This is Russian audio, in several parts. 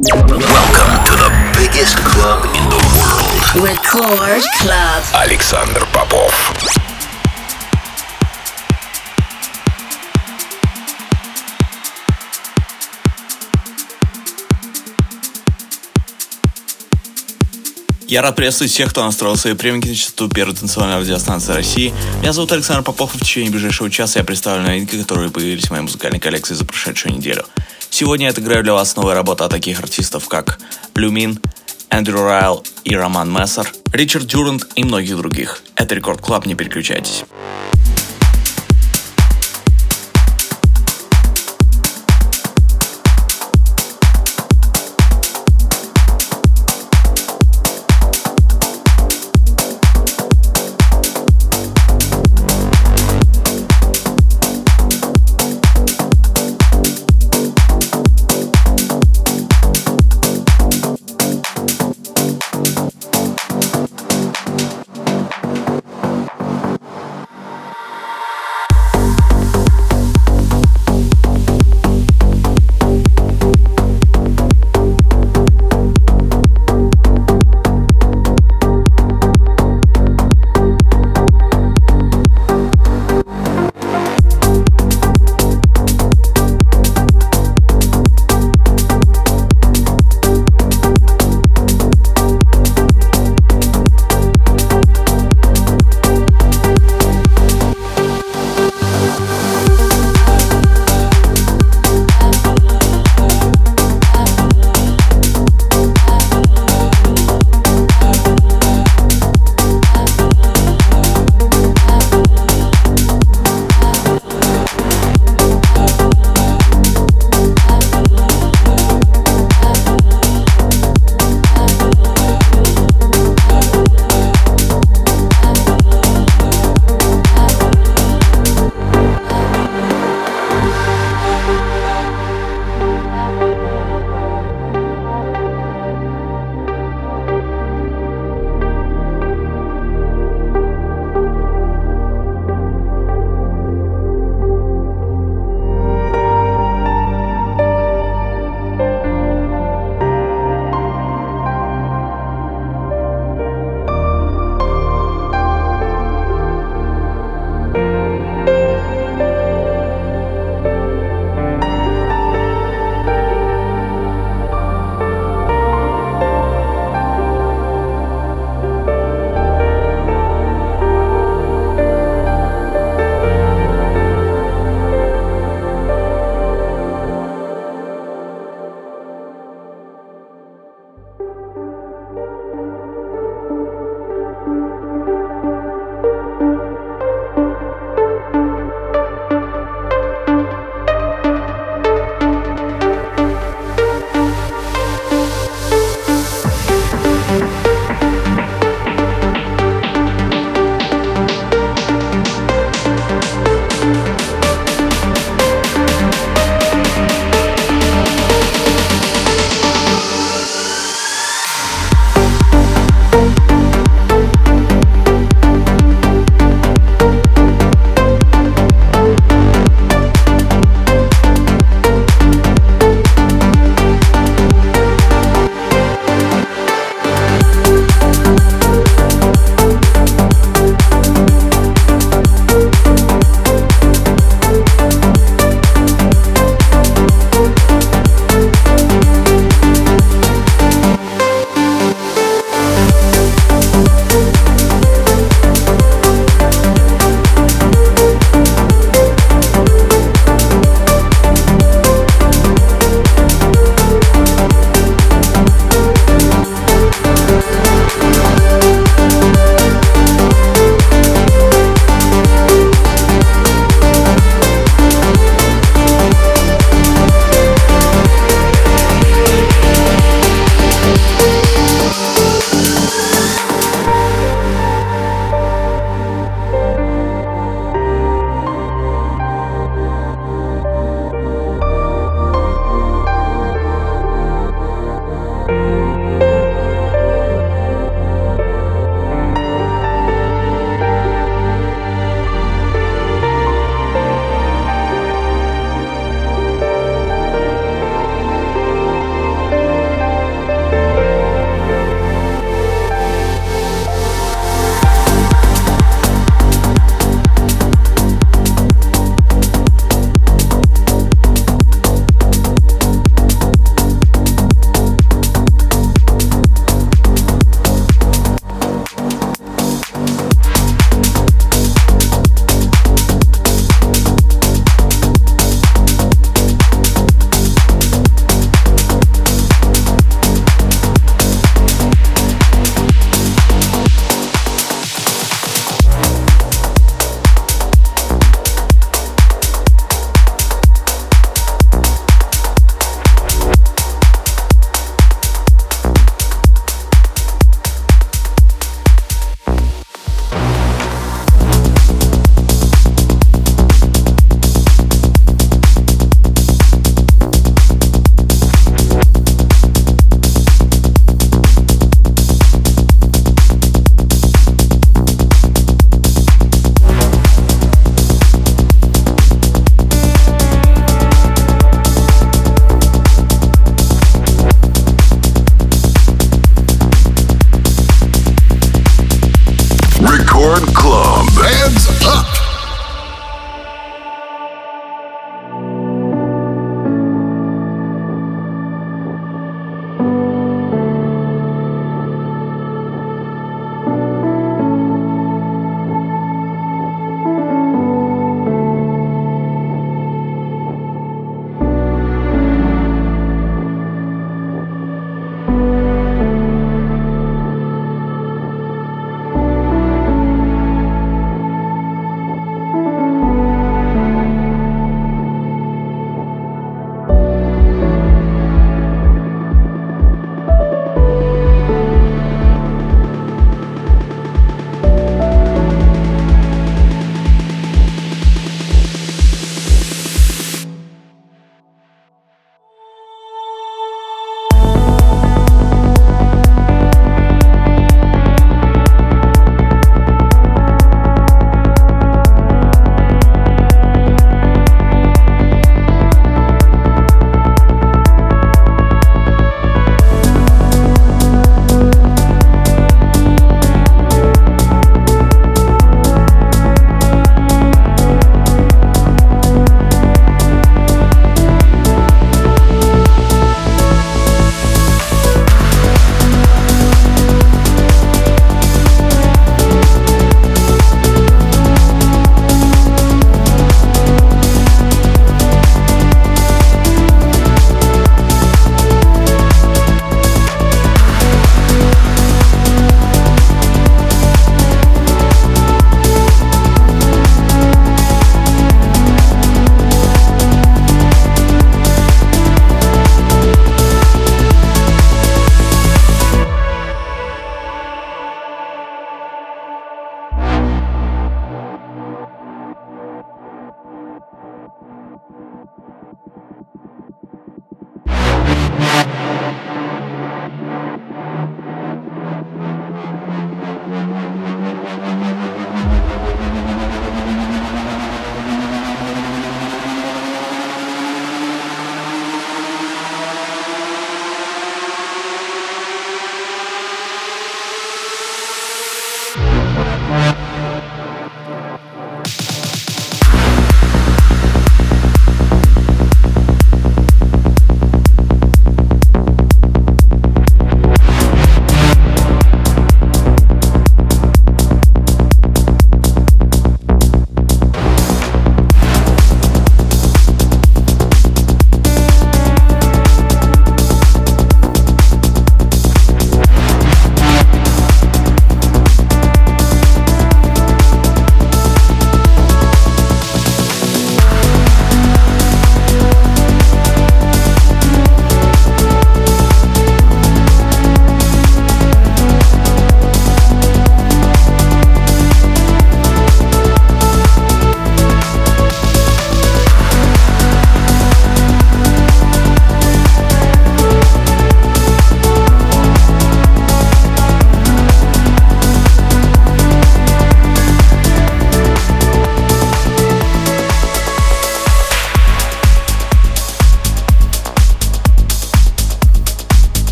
Welcome to the biggest club in the world. Record Club. Александр Попов. Я рад приветствовать всех, кто настроил свои на частоту первой танцевальной радиостанции России. Меня зовут Александр Попов, и в течение ближайшего часа я представлю новинки, которые появились в моей музыкальной коллекции за прошедшую неделю. Сегодня я отыграю для вас новые работы от таких артистов, как Люмин, Andrew Rayel и Roman Messer, Richard Durand и многих других. Это Record Club, не переключайтесь.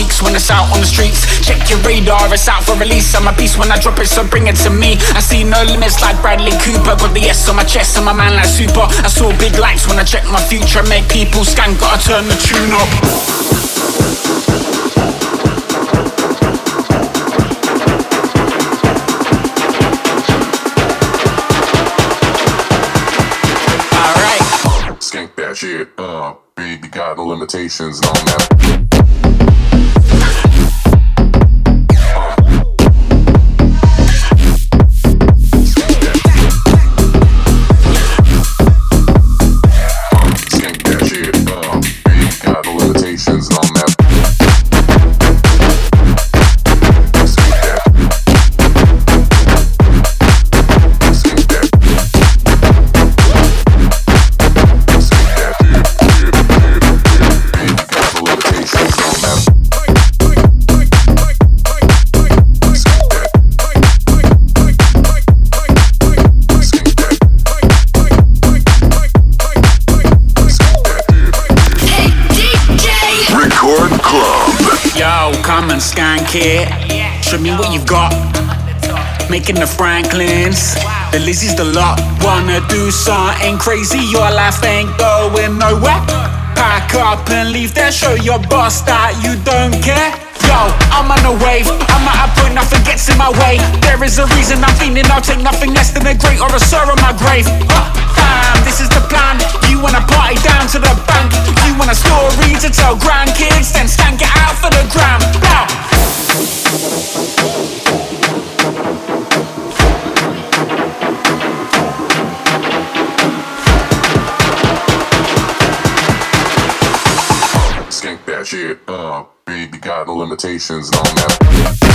It's out on the streets. Check your radar, it's out for release. I'm a beast when I drop it, so bring it to me. I see no limits like Bradley Cooper. Got the S on my chest and my man like super. I saw big lights when I checked my future. Make people scan, gotta turn the tune up. Skink that shit up. Baby got no limitations on that. Making the Franklins, the Lizzies, the lot. Wanna do something crazy? Your life ain't going nowhere. Pack up and leave there. Show your boss that you don't care. Yo, I'm on a wave. I'm at a point nothing gets in my way. There is a reason I'm feeling. I'll take nothing less than a great or a sir on my grave. Huh, fam, this is the plan. You wanna party down to the bank. You want a story to tell grandkids, then stank it out for the gram. Now. Limitations on that.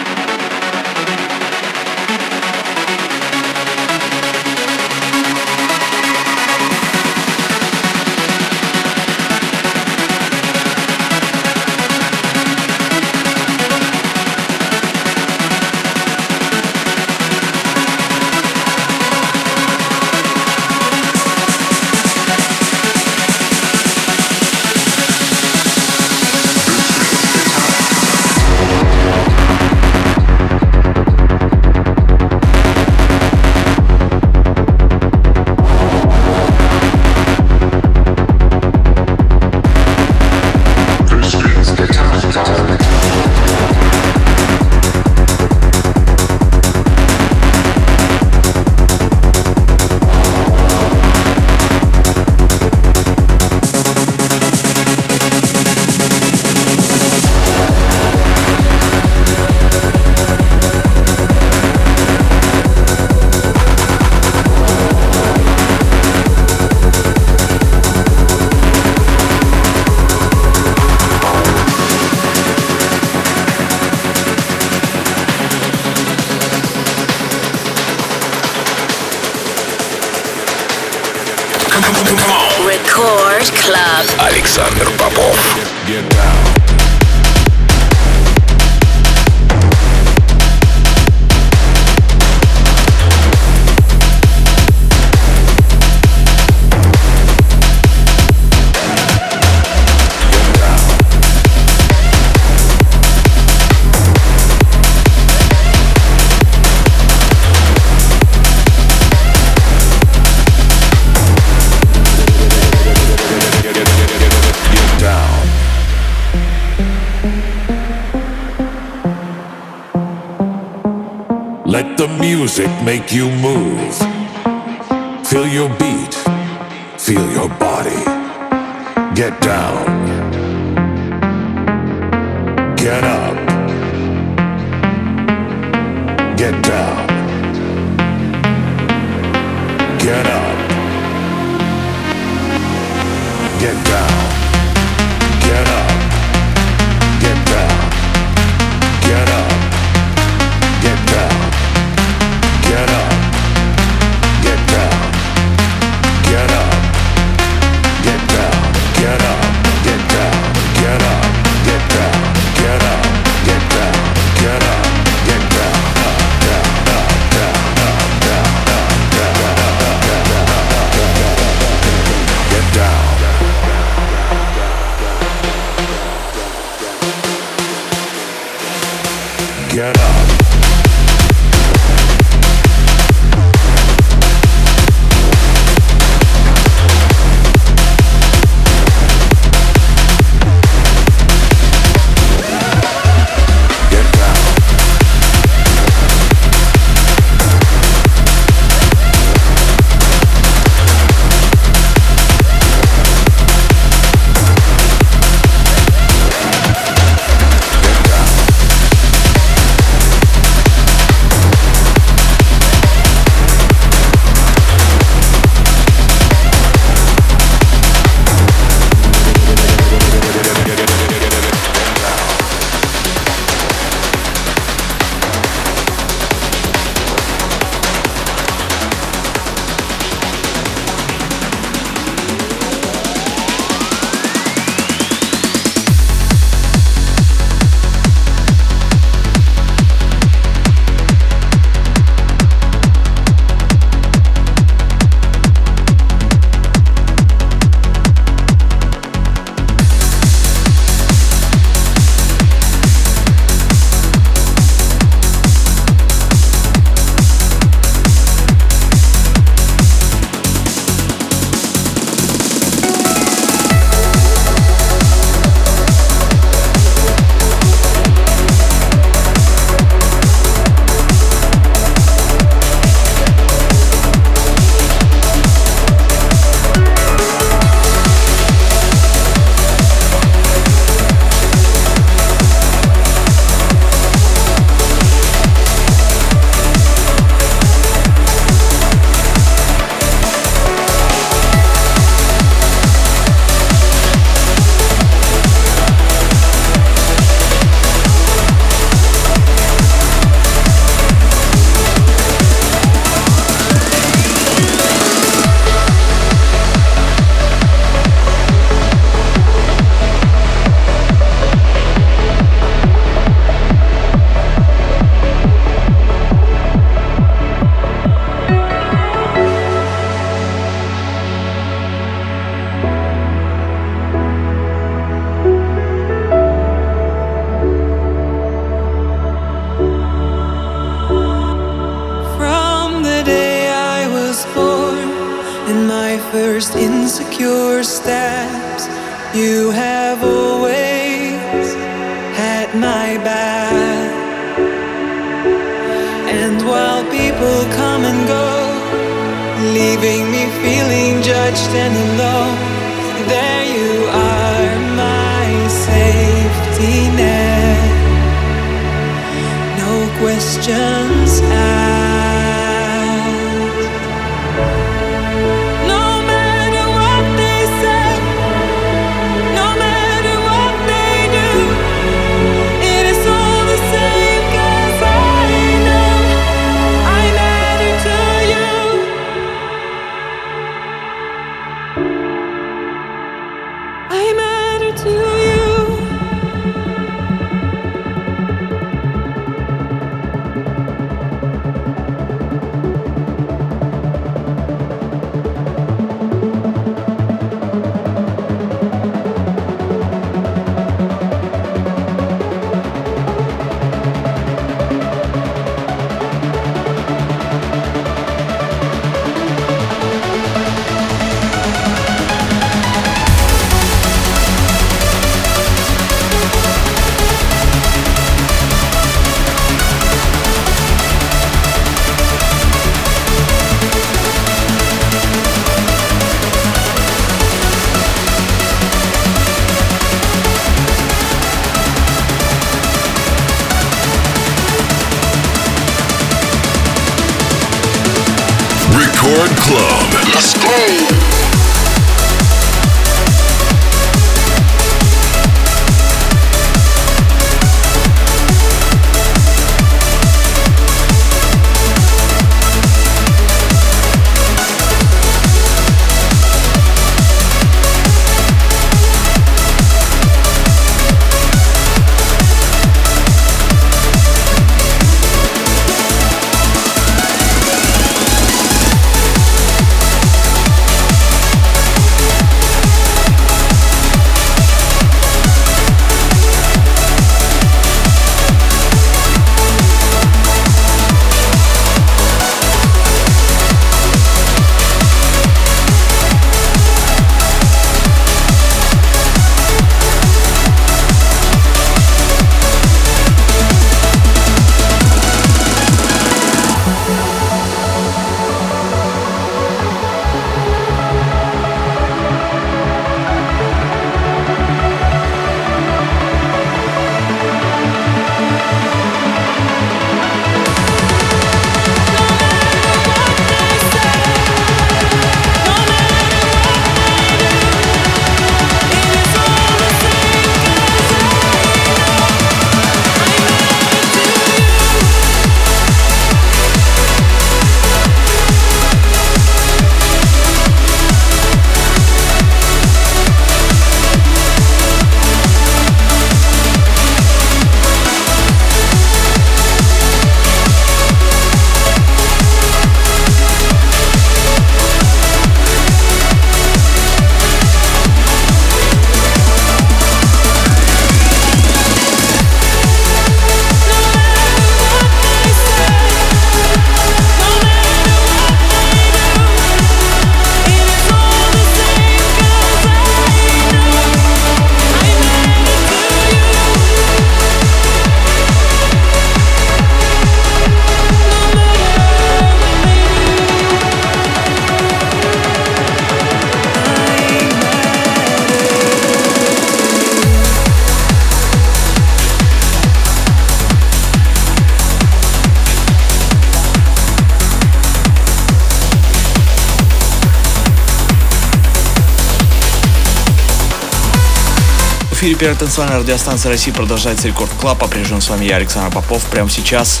Первой танцевальной радиостанции России продолжается Record Club. По-прежнему с вами я, Александр Попов. Прямо сейчас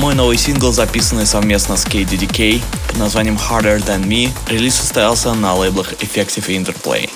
мой новый сингл, записанный совместно с KDDK под названием Harder Than Me. Релиз состоялся на лейблах Effective Interplay.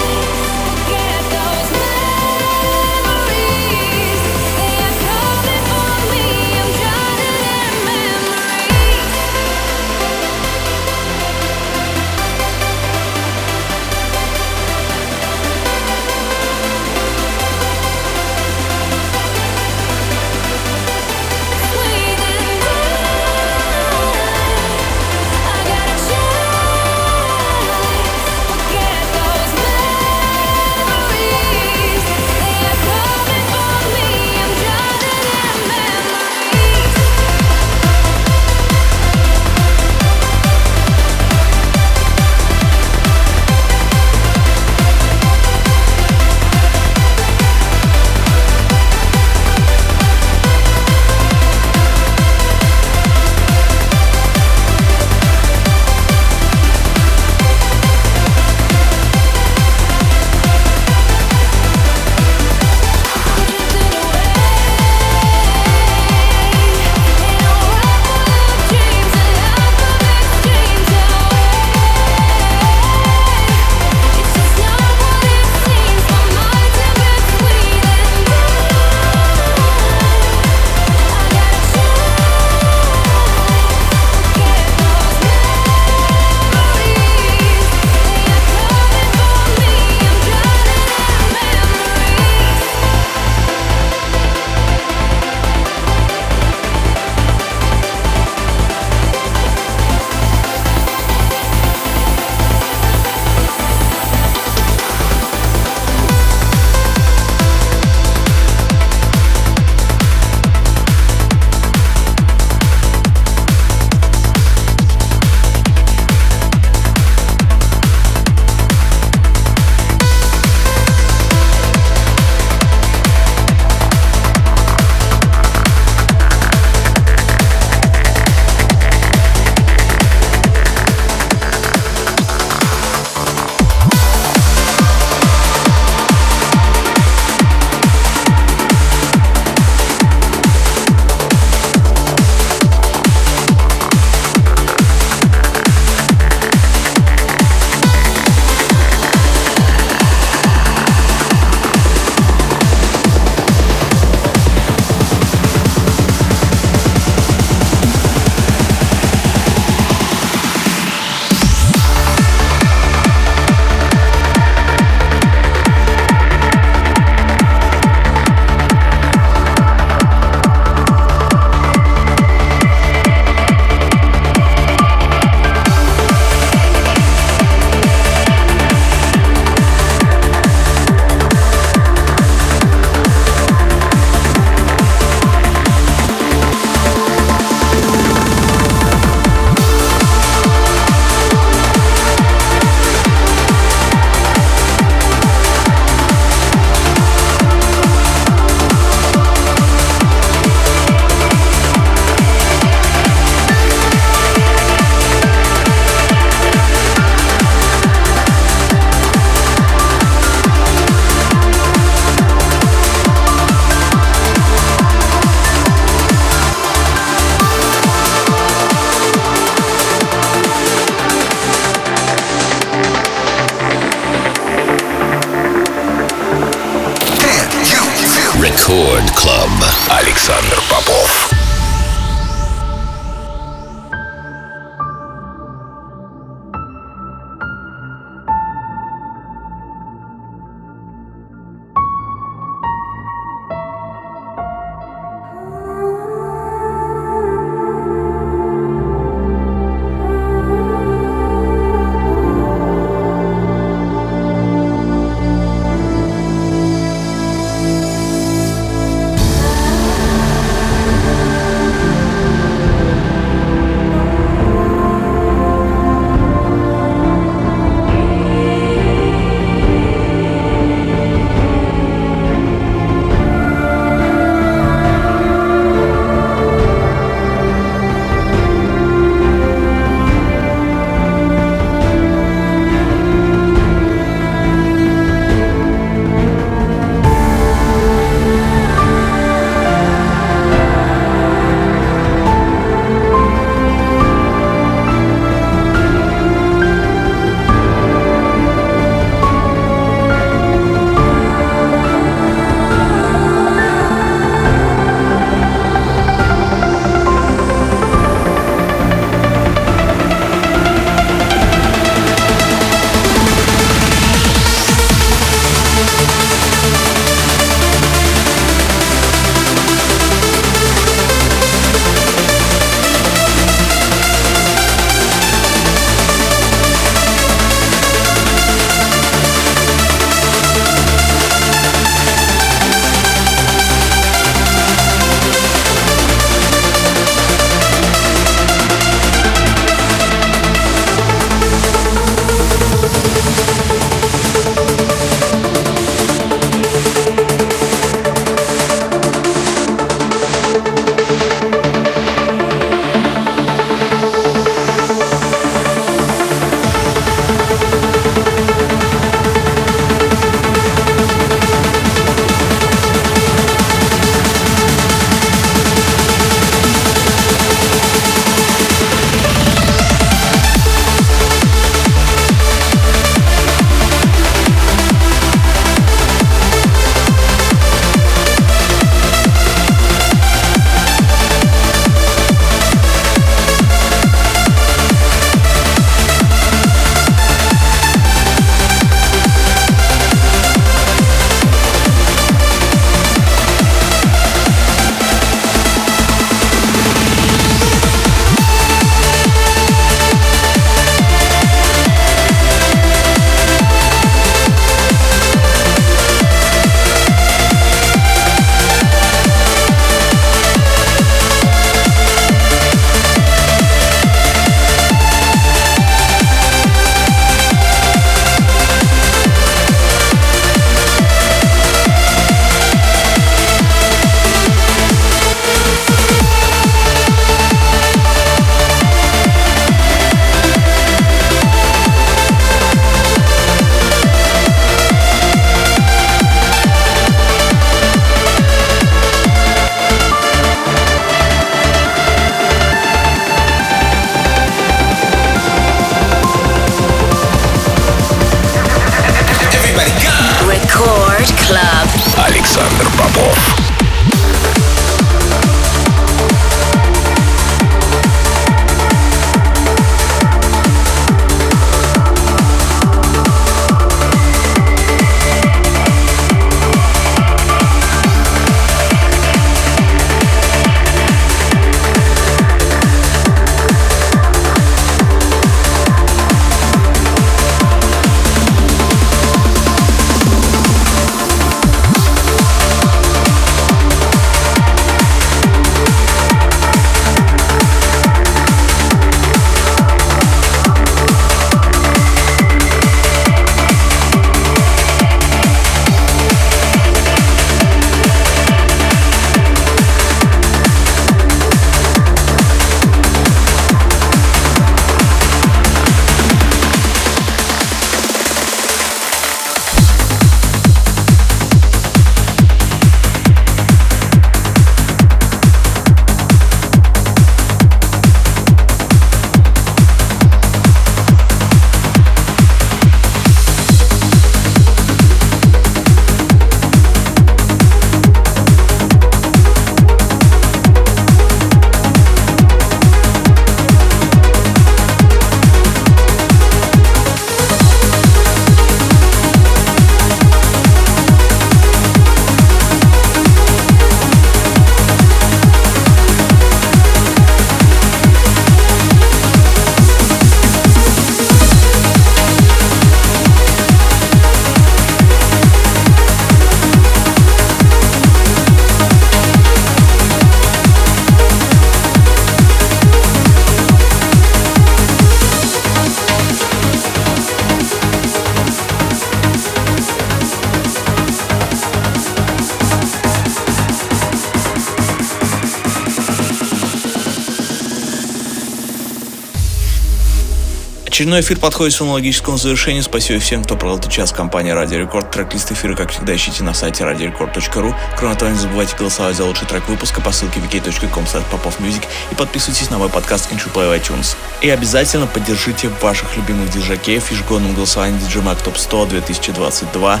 Очередной эфир подходит к своему завершению. Спасибо всем, кто провел этот час в компании Радио Рекорд. Трек-лист эфира, как всегда, ищите на сайте radiorecord.ru. Кроме того, не забывайте голосовать за лучший трек выпуска по ссылке wiki.com popofmusic и подписывайтесь на мой подкаст Play в iTunes. И обязательно поддержите ваших любимых диджакеев в ежегодном голосовании DJ Mag Top 100 2022.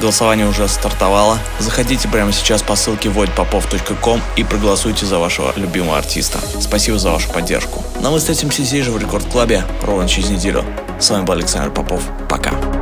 Голосование уже стартовало. Заходите прямо сейчас по ссылке voidpopov.com и проголосуйте за вашего любимого артиста. Спасибо за вашу поддержку. Но мы встретимся здесь же в Рекорд Клабе ровно через неделю. С вами был Александр Попов. Пока.